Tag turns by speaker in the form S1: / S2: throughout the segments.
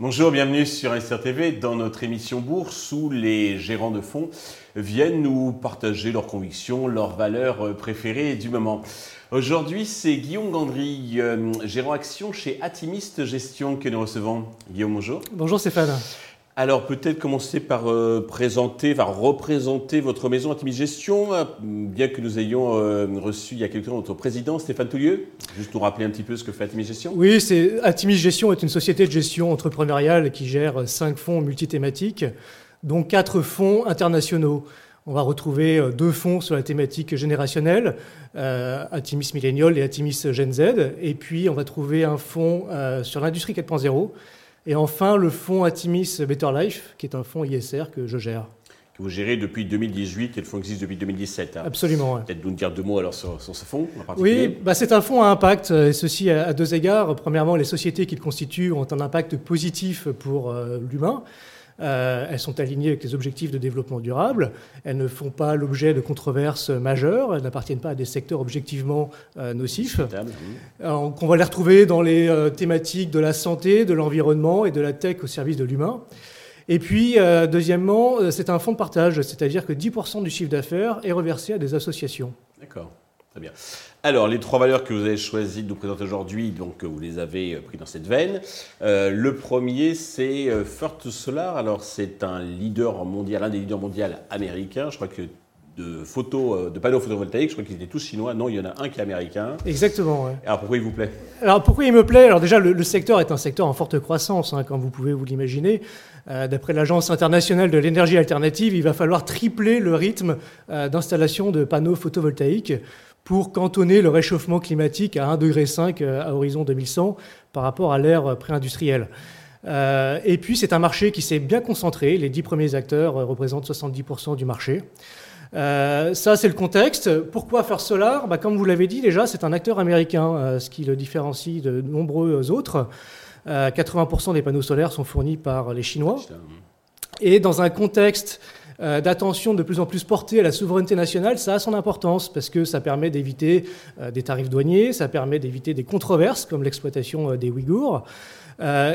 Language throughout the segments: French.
S1: Bonjour, bienvenue sur SRTV dans notre émission Bourse où les gérants de fonds viennent nous partager leurs convictions, leurs valeurs préférées du moment. Aujourd'hui, c'est Guillaume Gandry, euh, gérant action chez Atimiste Gestion que nous recevons. Guillaume, bonjour.
S2: Bonjour Stéphane.
S1: Alors peut-être commencer par euh, présenter, par représenter votre maison Atimis Gestion, euh, bien que nous ayons euh, reçu il y a quelques temps notre président Stéphane Toulieu. Juste nous rappeler un petit peu ce que fait Atimis Gestion.
S2: Oui, c'est Atimis Gestion est une société de gestion entrepreneuriale qui gère cinq fonds multithématiques, dont quatre fonds internationaux. On va retrouver deux fonds sur la thématique générationnelle, Atimis Millennial et Atimis Gen Z, et puis on va trouver un fonds sur l'industrie 4.0 et enfin, le fonds Atimis Better Life, qui est un fonds ISR que je gère.
S1: Que vous gérez depuis 2018 et le fonds existe depuis 2017.
S2: Hein. Absolument.
S1: Peut-être nous dire deux mots alors sur, ce fonds
S2: en Oui, bah c'est un fonds à impact, et ceci à, deux égards. Premièrement, les sociétés qu'il constitue ont un impact positif pour euh, l'humain. Euh, elles sont alignées avec les objectifs de développement durable. Elles ne font pas l'objet de controverses majeures. Elles n'appartiennent pas à des secteurs objectivement euh, nocifs. on va les retrouver dans les euh, thématiques de la santé, de l'environnement et de la tech au service de l'humain. Et puis, deuxièmement, c'est un fonds de partage, c'est-à-dire que 10% du chiffre d'affaires est reversé à des associations.
S1: D'accord. Très bien. Alors, les trois valeurs que vous avez choisi de nous présenter aujourd'hui, donc vous les avez euh, pris dans cette veine. Euh, le premier, c'est euh, First Solar. Alors, c'est un leader mondial, un des leaders mondiaux américains. Je crois que de photos, de panneaux photovoltaïques, je crois qu'ils étaient tous chinois. Non, il y en a un qui est américain.
S2: Exactement.
S1: Alors, pourquoi il vous plaît?
S2: Alors, pourquoi il me plaît? Alors, déjà, le, secteur est un secteur en forte croissance, hein, comme vous pouvez vous l'imaginer. D'après l'Agence internationale de l'énergie alternative, il va falloir tripler le rythme d'installation de panneaux photovoltaïques pour cantonner le réchauffement climatique à 1,5 degré euh, à horizon 2100 par rapport à l'ère pré-industrielle. Euh, et puis c'est un marché qui s'est bien concentré, les dix premiers acteurs euh, représentent 70% du marché. ça, c'est le contexte. Pourquoi faire Solar bah, Comme vous l'avez dit déjà, c'est un acteur américain, ce qui le différencie de nombreux autres. 80% des panneaux solaires sont fournis par les Chinois. Et dans un contexte euh, d'attention de plus en plus portée à la souveraineté nationale, ça a son importance parce que ça permet d'éviter euh, des tarifs douaniers, ça permet d'éviter des controverses comme l'exploitation euh, des Ouïghours.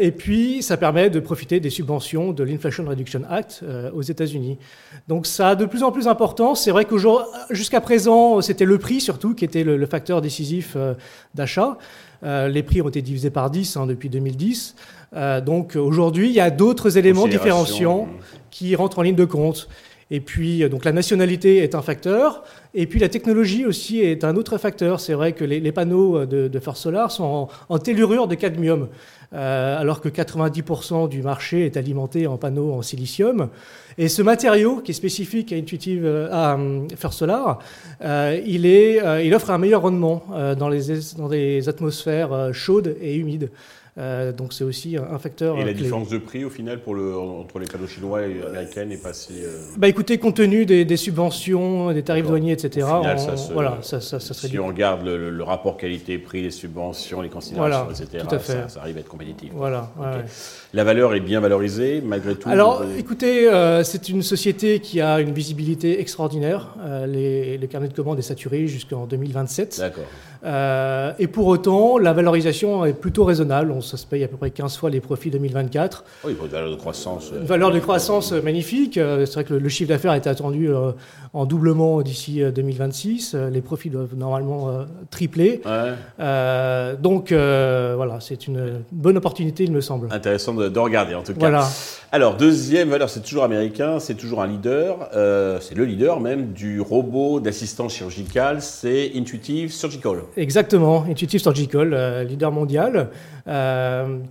S2: et puis, ça permet de profiter des subventions de l'Inflation Reduction Act aux États-Unis. Donc, ça a de plus en plus d'importance. C'est vrai que jusqu'à présent, c'était le prix surtout qui était le, facteur décisif d'achat. Les prix ont été divisés par 10 hein, depuis 2010. donc, aujourd'hui, il y a d'autres éléments différenciants qui rentrent en ligne de compte. Et puis, euh, donc la nationalité est un facteur. Et puis, la technologie aussi est un autre facteur. C'est vrai que les, panneaux de, de, First Solar sont en, tellurure de cadmium, euh, alors que 90% du marché est alimenté en panneaux en silicium. Et ce matériau, qui est spécifique à Intuitive, euh, First Solar, il, offre un meilleur rendement dans, les, dans des atmosphères chaudes et humides. Euh, donc c'est aussi un facteur.
S1: Et la différence de prix au final pour le, entre les panneaux chinois et américains n'est pas si. Euh,
S2: bah écoutez, compte tenu des, subventions, des tarifs douaniers, etc. ça voilà, ça, ça,
S1: serait si on regarde le, rapport qualité-prix, les subventions, les considérations, etc. Tout à fait. Ça, arrive à être compétitif.
S2: Voilà.
S1: La valeur est bien valorisée malgré tout.
S2: Alors, écoutez, euh, c'est une société qui a une visibilité extraordinaire. les, les carnets de commandes est saturé jusqu'en 2027.
S1: D'accord.
S2: Et pour autant, la valorisation est plutôt raisonnable. On, ça se paye à peu près 15 fois les profits 2024.
S1: Oui, une valeur de croissance.
S2: Une valeur de croissance magnifique. Euh, c'est vrai que le, chiffre d'affaires est attendu euh, en doublement d'ici 2026. Les profits doivent normalement tripler. donc voilà, c'est une bonne opportunité, il me semble.
S1: Intéressant de, regarder en tout cas. Voilà. Alors, deuxième valeur, c'est toujours américain, c'est toujours un leader. c'est le leader même du robot d'assistance chirurgicale, c'est Intuitive Surgical.
S2: Exactement, Intuitive Surgical, euh, leader mondial, euh,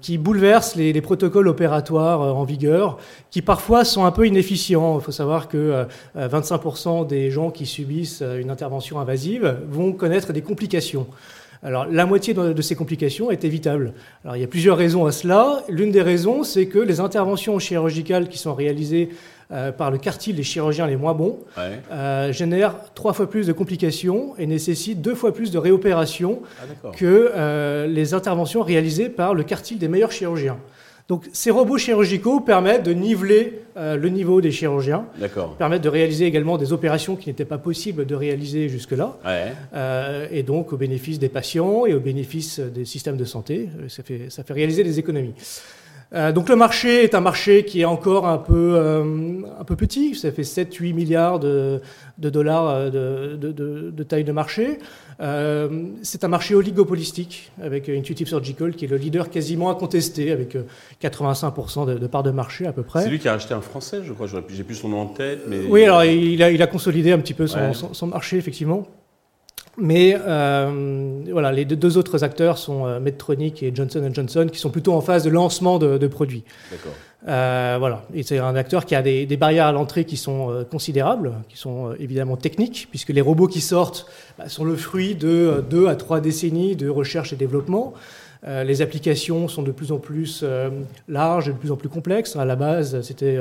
S2: qui bouleverse les, protocoles opératoires euh, en vigueur, qui parfois sont un peu inefficients. Il faut savoir que 25% des gens qui subissent une intervention invasive vont connaître des complications. Alors, la moitié de ces complications est évitable. Alors, il y a plusieurs raisons à cela. L'une des raisons, c'est que les interventions chirurgicales qui sont réalisées euh, par le quartier des chirurgiens les moins bons, euh, génère trois fois plus de complications et nécessite deux fois plus de réopérations ah, que euh, les interventions réalisées par le quartier des meilleurs chirurgiens. Donc ces robots chirurgicaux permettent de niveler le niveau des chirurgiens, permettent de réaliser également des opérations qui n'étaient pas possibles de réaliser jusque-là, et donc au bénéfice des patients et au bénéfice des systèmes de santé. Ça fait, ça fait réaliser des économies. Euh, donc le marché est un marché qui est encore un peu, euh, un peu petit, ça fait 7-8 milliards de, dollars euh, de, taille de marché. c'est un marché oligopolistique avec Intuitive Surgical qui est le leader quasiment incontesté avec 85% de, parts de marché à peu près.
S1: C'est lui qui a acheté un français, je crois, j'ai plus son nom en tête. Mais...
S2: Oui, alors il a, il a consolidé un petit peu son, son marché effectivement. Mais euh, voilà, les deux, autres acteurs sont euh, Medtronic et Johnson Johnson, qui sont plutôt en phase de lancement de, produits. D'accord. Euh, voilà, et c'est un acteur qui a des, barrières à l'entrée qui sont considérables, qui sont évidemment techniques, puisque les robots qui sortent bah, sont le fruit de deux à trois décennies de recherche et développement. les applications sont de plus en plus larges, de plus en plus complexes. À la base, c'était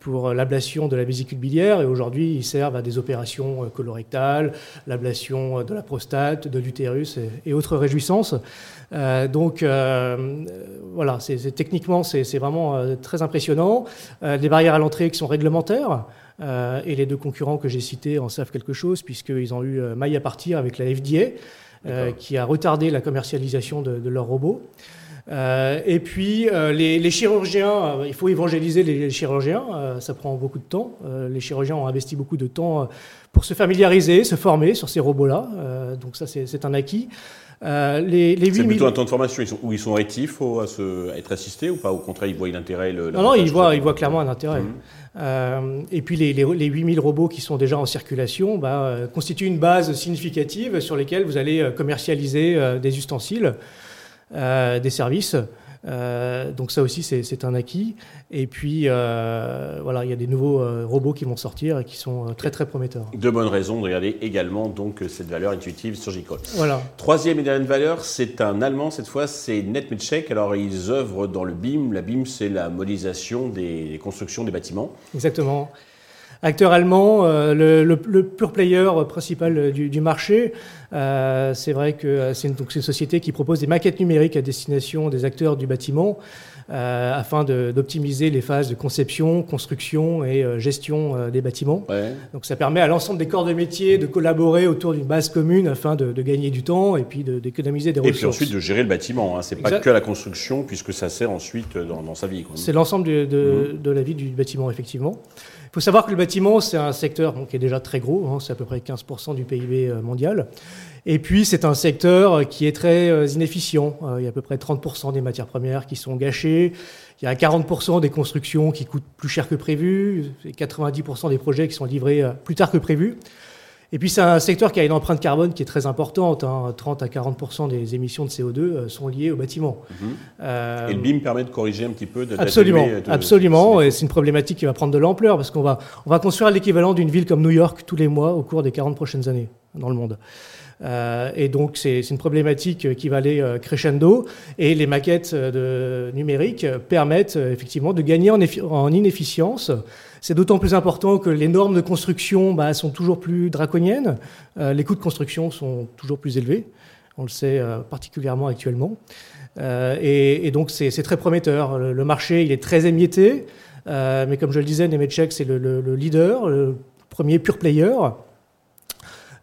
S2: pour l'ablation de la vésicule biliaire et aujourd'hui ils servent à des opérations euh, colorectales, l'ablation euh, de la prostate, de l'utérus et, autres réjouissances. Euh, donc voilà, c'est, techniquement c'est, vraiment très impressionnant. des barrières à l'entrée qui sont réglementaires. et les deux concurrents que j'ai cités en savent quelque chose puisqu'ils ont eu maille à partir avec la FDA qui a retardé la commercialisation de, de leurs robots. Euh, et puis euh, les, chirurgiens, euh, il faut évangéliser les, chirurgiens, ça prend beaucoup de temps. les chirurgiens ont investi beaucoup de temps pour se familiariser, se former sur ces robots-là. donc ça, c'est un acquis.
S1: les, les c'est plutôt un temps de formation où ils sont rétifs à, se, être assistés ou pas? Au contraire, ils voient l'intérêt
S2: le, Non, non, ils voient, ils voient clairement un intérêt. Mmh. et puis les, les, 8000 robots qui sont déjà en circulation bah, constituent une base significative sur lesquelles vous allez commercialiser des ustensiles. Euh, des services. Euh, donc ça aussi, c'est un acquis. Et puis, euh, voilà, il y a des nouveaux robots qui vont sortir et qui sont très, très prometteurs.
S1: De bonnes raisons de regarder également donc cette valeur intuitive sur Voilà. Troisième et dernière valeur, c'est un Allemand cette fois, c'est NetMedcheck. Alors, ils œuvrent dans le BIM. La BIM, c'est la modélisation des constructions des bâtiments.
S2: Exactement acteur allemand, euh, le, pure player principal du, marché. Euh, c'est vrai que c'est une, une, société qui propose des maquettes numériques à destination des acteurs du bâtiment. Euh, afin d'optimiser les phases de conception, construction et gestion des bâtiments. Donc ça permet à l'ensemble des corps de métier de collaborer autour d'une base commune afin de, gagner du temps et puis d'économiser des ressources.
S1: Et puis ensuite de gérer le bâtiment. Hein. C'est pas que la construction puisque ça sert ensuite dans, sa vie.
S2: C'est l'ensemble de, mmh. de, la vie du bâtiment effectivement. Il faut savoir que le bâtiment, c'est un secteur qui est déjà très gros, hein, c'est à peu près 15% du PIB euh, mondial. Et puis, c'est un secteur qui est très euh, inefficient. Euh, il y a à peu près 30% des matières premières qui sont gâchées. Il y a 40% des constructions qui coûtent plus cher que prévu. Et 90% des projets qui sont livrés plus tard que prévu. Et puis c'est un secteur qui a une empreinte carbone qui est très importante. 30 hein. à 40% des émissions de CO2 euh, sont liées au bâtiment.
S1: Mhm. Euh, et le BIM permet de corriger un petit peu de
S2: Absolument, absolument. Et c'est une problématique qui va prendre de l'ampleur parce qu'on va, on va construire l'équivalent d'une ville comme New York tous les mois au cours des 40 prochaines années dans le monde. Euh, et donc c'est une problématique qui va aller crescendo et les maquettes de, numériques permettent effectivement de gagner en, en inefficience c'est d'autant plus important que les normes de construction bah, sont toujours plus draconiennes, euh, les coûts de construction sont toujours plus élevés, on le sait euh, particulièrement actuellement. Euh, et, donc c'est très prometteur. Le, marché il est très émietté, mais comme je le disais, Nemetschek c'est le, leader, le premier pure player.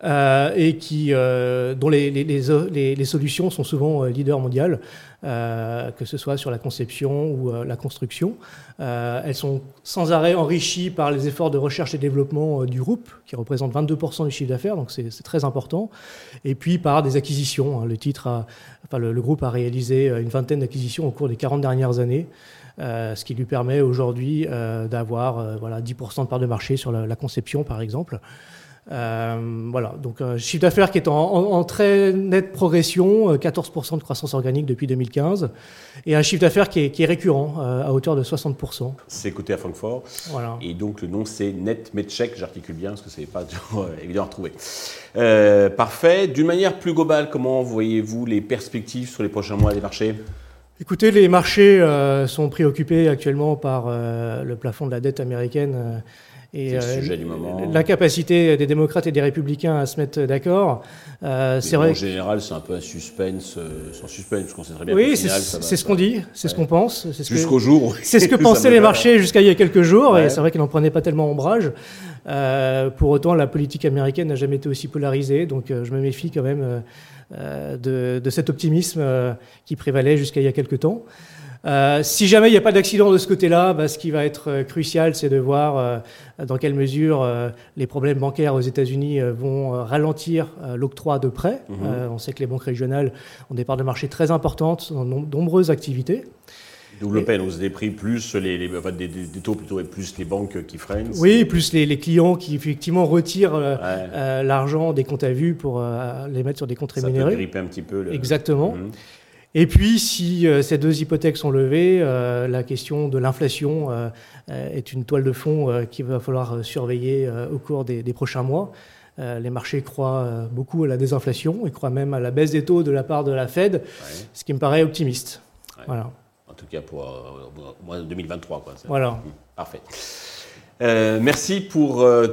S2: Et qui, dont les, solutions sont souvent leader mondial. Euh, que ce soit sur la conception ou euh, la construction. Euh, elles sont sans arrêt enrichies par les efforts de recherche et développement du groupe, qui représente 22% du chiffre d'affaires, donc c'est très important. Et puis par des acquisitions. Hein. Le, groupe a réalisé une vingtaine d'acquisitions au cours des 40 dernières années. ce qui lui permet aujourd'hui d'avoir voilà, 10% de part de marché sur la conception, par exemple. Euh, voilà, donc un chiffre d'affaires qui est en, très nette progression, 14% euh, de croissance organique depuis 2015, et un chiffre d'affaires qui, est, récurrent euh, à hauteur de 60%.
S1: C'est coté à Francfort, voilà. et donc le nom c'est NetMedcheck, j'articule bien parce que c'est pas évident à retrouver. parfait. D'une manière plus globale, comment voyez-vous les perspectives sur les prochains mois des marchés?
S2: Écoutez, les marchés sont préoccupés actuellement par le plafond de la dette américaine
S1: Et moment.
S2: l'incapacité des démocrates et des républicains à se mettre d'accord.
S1: c'est vrai. En général, c'est un peu un suspense, sans suspense, qu'on sait très bien.
S2: Oui, c'est ce qu'on dit, c'est ce qu'on pense.
S1: Jusqu'au jour.
S2: C'est ce que pensaient les marchés jusqu'à il y a quelques jours, et c'est vrai qu'ils n'en prenaient pas tellement ombrage. pour autant, la politique américaine n'a jamais été aussi polarisée, donc je me méfie quand même de, de, cet optimisme qui prévalait jusqu'à il y a quelques temps. Euh, si jamais il n'y a pas d'accident de ce côté-là, bah, ce qui va être euh, crucial, c'est de voir euh, dans quelle mesure les problèmes bancaires aux États-Unis vont ralentir l'octroi de prêts. Mhm. on sait que les banques régionales ont des parts de marché très importantes dans de nombreuses activités.
S1: Double peine, hausse des prix, plus les, des, taux plutôt, et plus les banques qui freinent.
S2: Oui, plus les, clients qui effectivement retirent l'argent des comptes à vue pour les mettre sur des comptes rémunérés.
S1: Ça peut un petit peu. Le...
S2: Exactement. Mhm. Et puis, si euh, ces deux hypothèques sont levées, euh, la question de l'inflation euh, est une toile de fond qu'il va falloir surveiller au cours des, prochains mois. les marchés croient beaucoup à la désinflation, ils croient même à la baisse des taux de la part de la Fed, ce qui me paraît optimiste.
S1: Voilà. En tout cas pour mois 2023. Quoi.
S2: Voilà.
S1: Mmh, parfait. Euh, merci pour euh,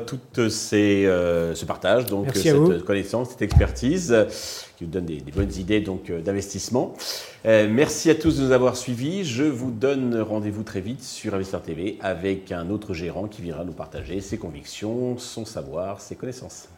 S1: ces, euh, ce partage, donc cette connaissance, cette expertise qui vous donne des, bonnes idées donc d'investissement. merci à tous de nous avoir suivis. Je vous donne rendez-vous très vite sur Investor TV avec un autre gérant qui viendra nous partager ses convictions, son savoir, ses connaissances.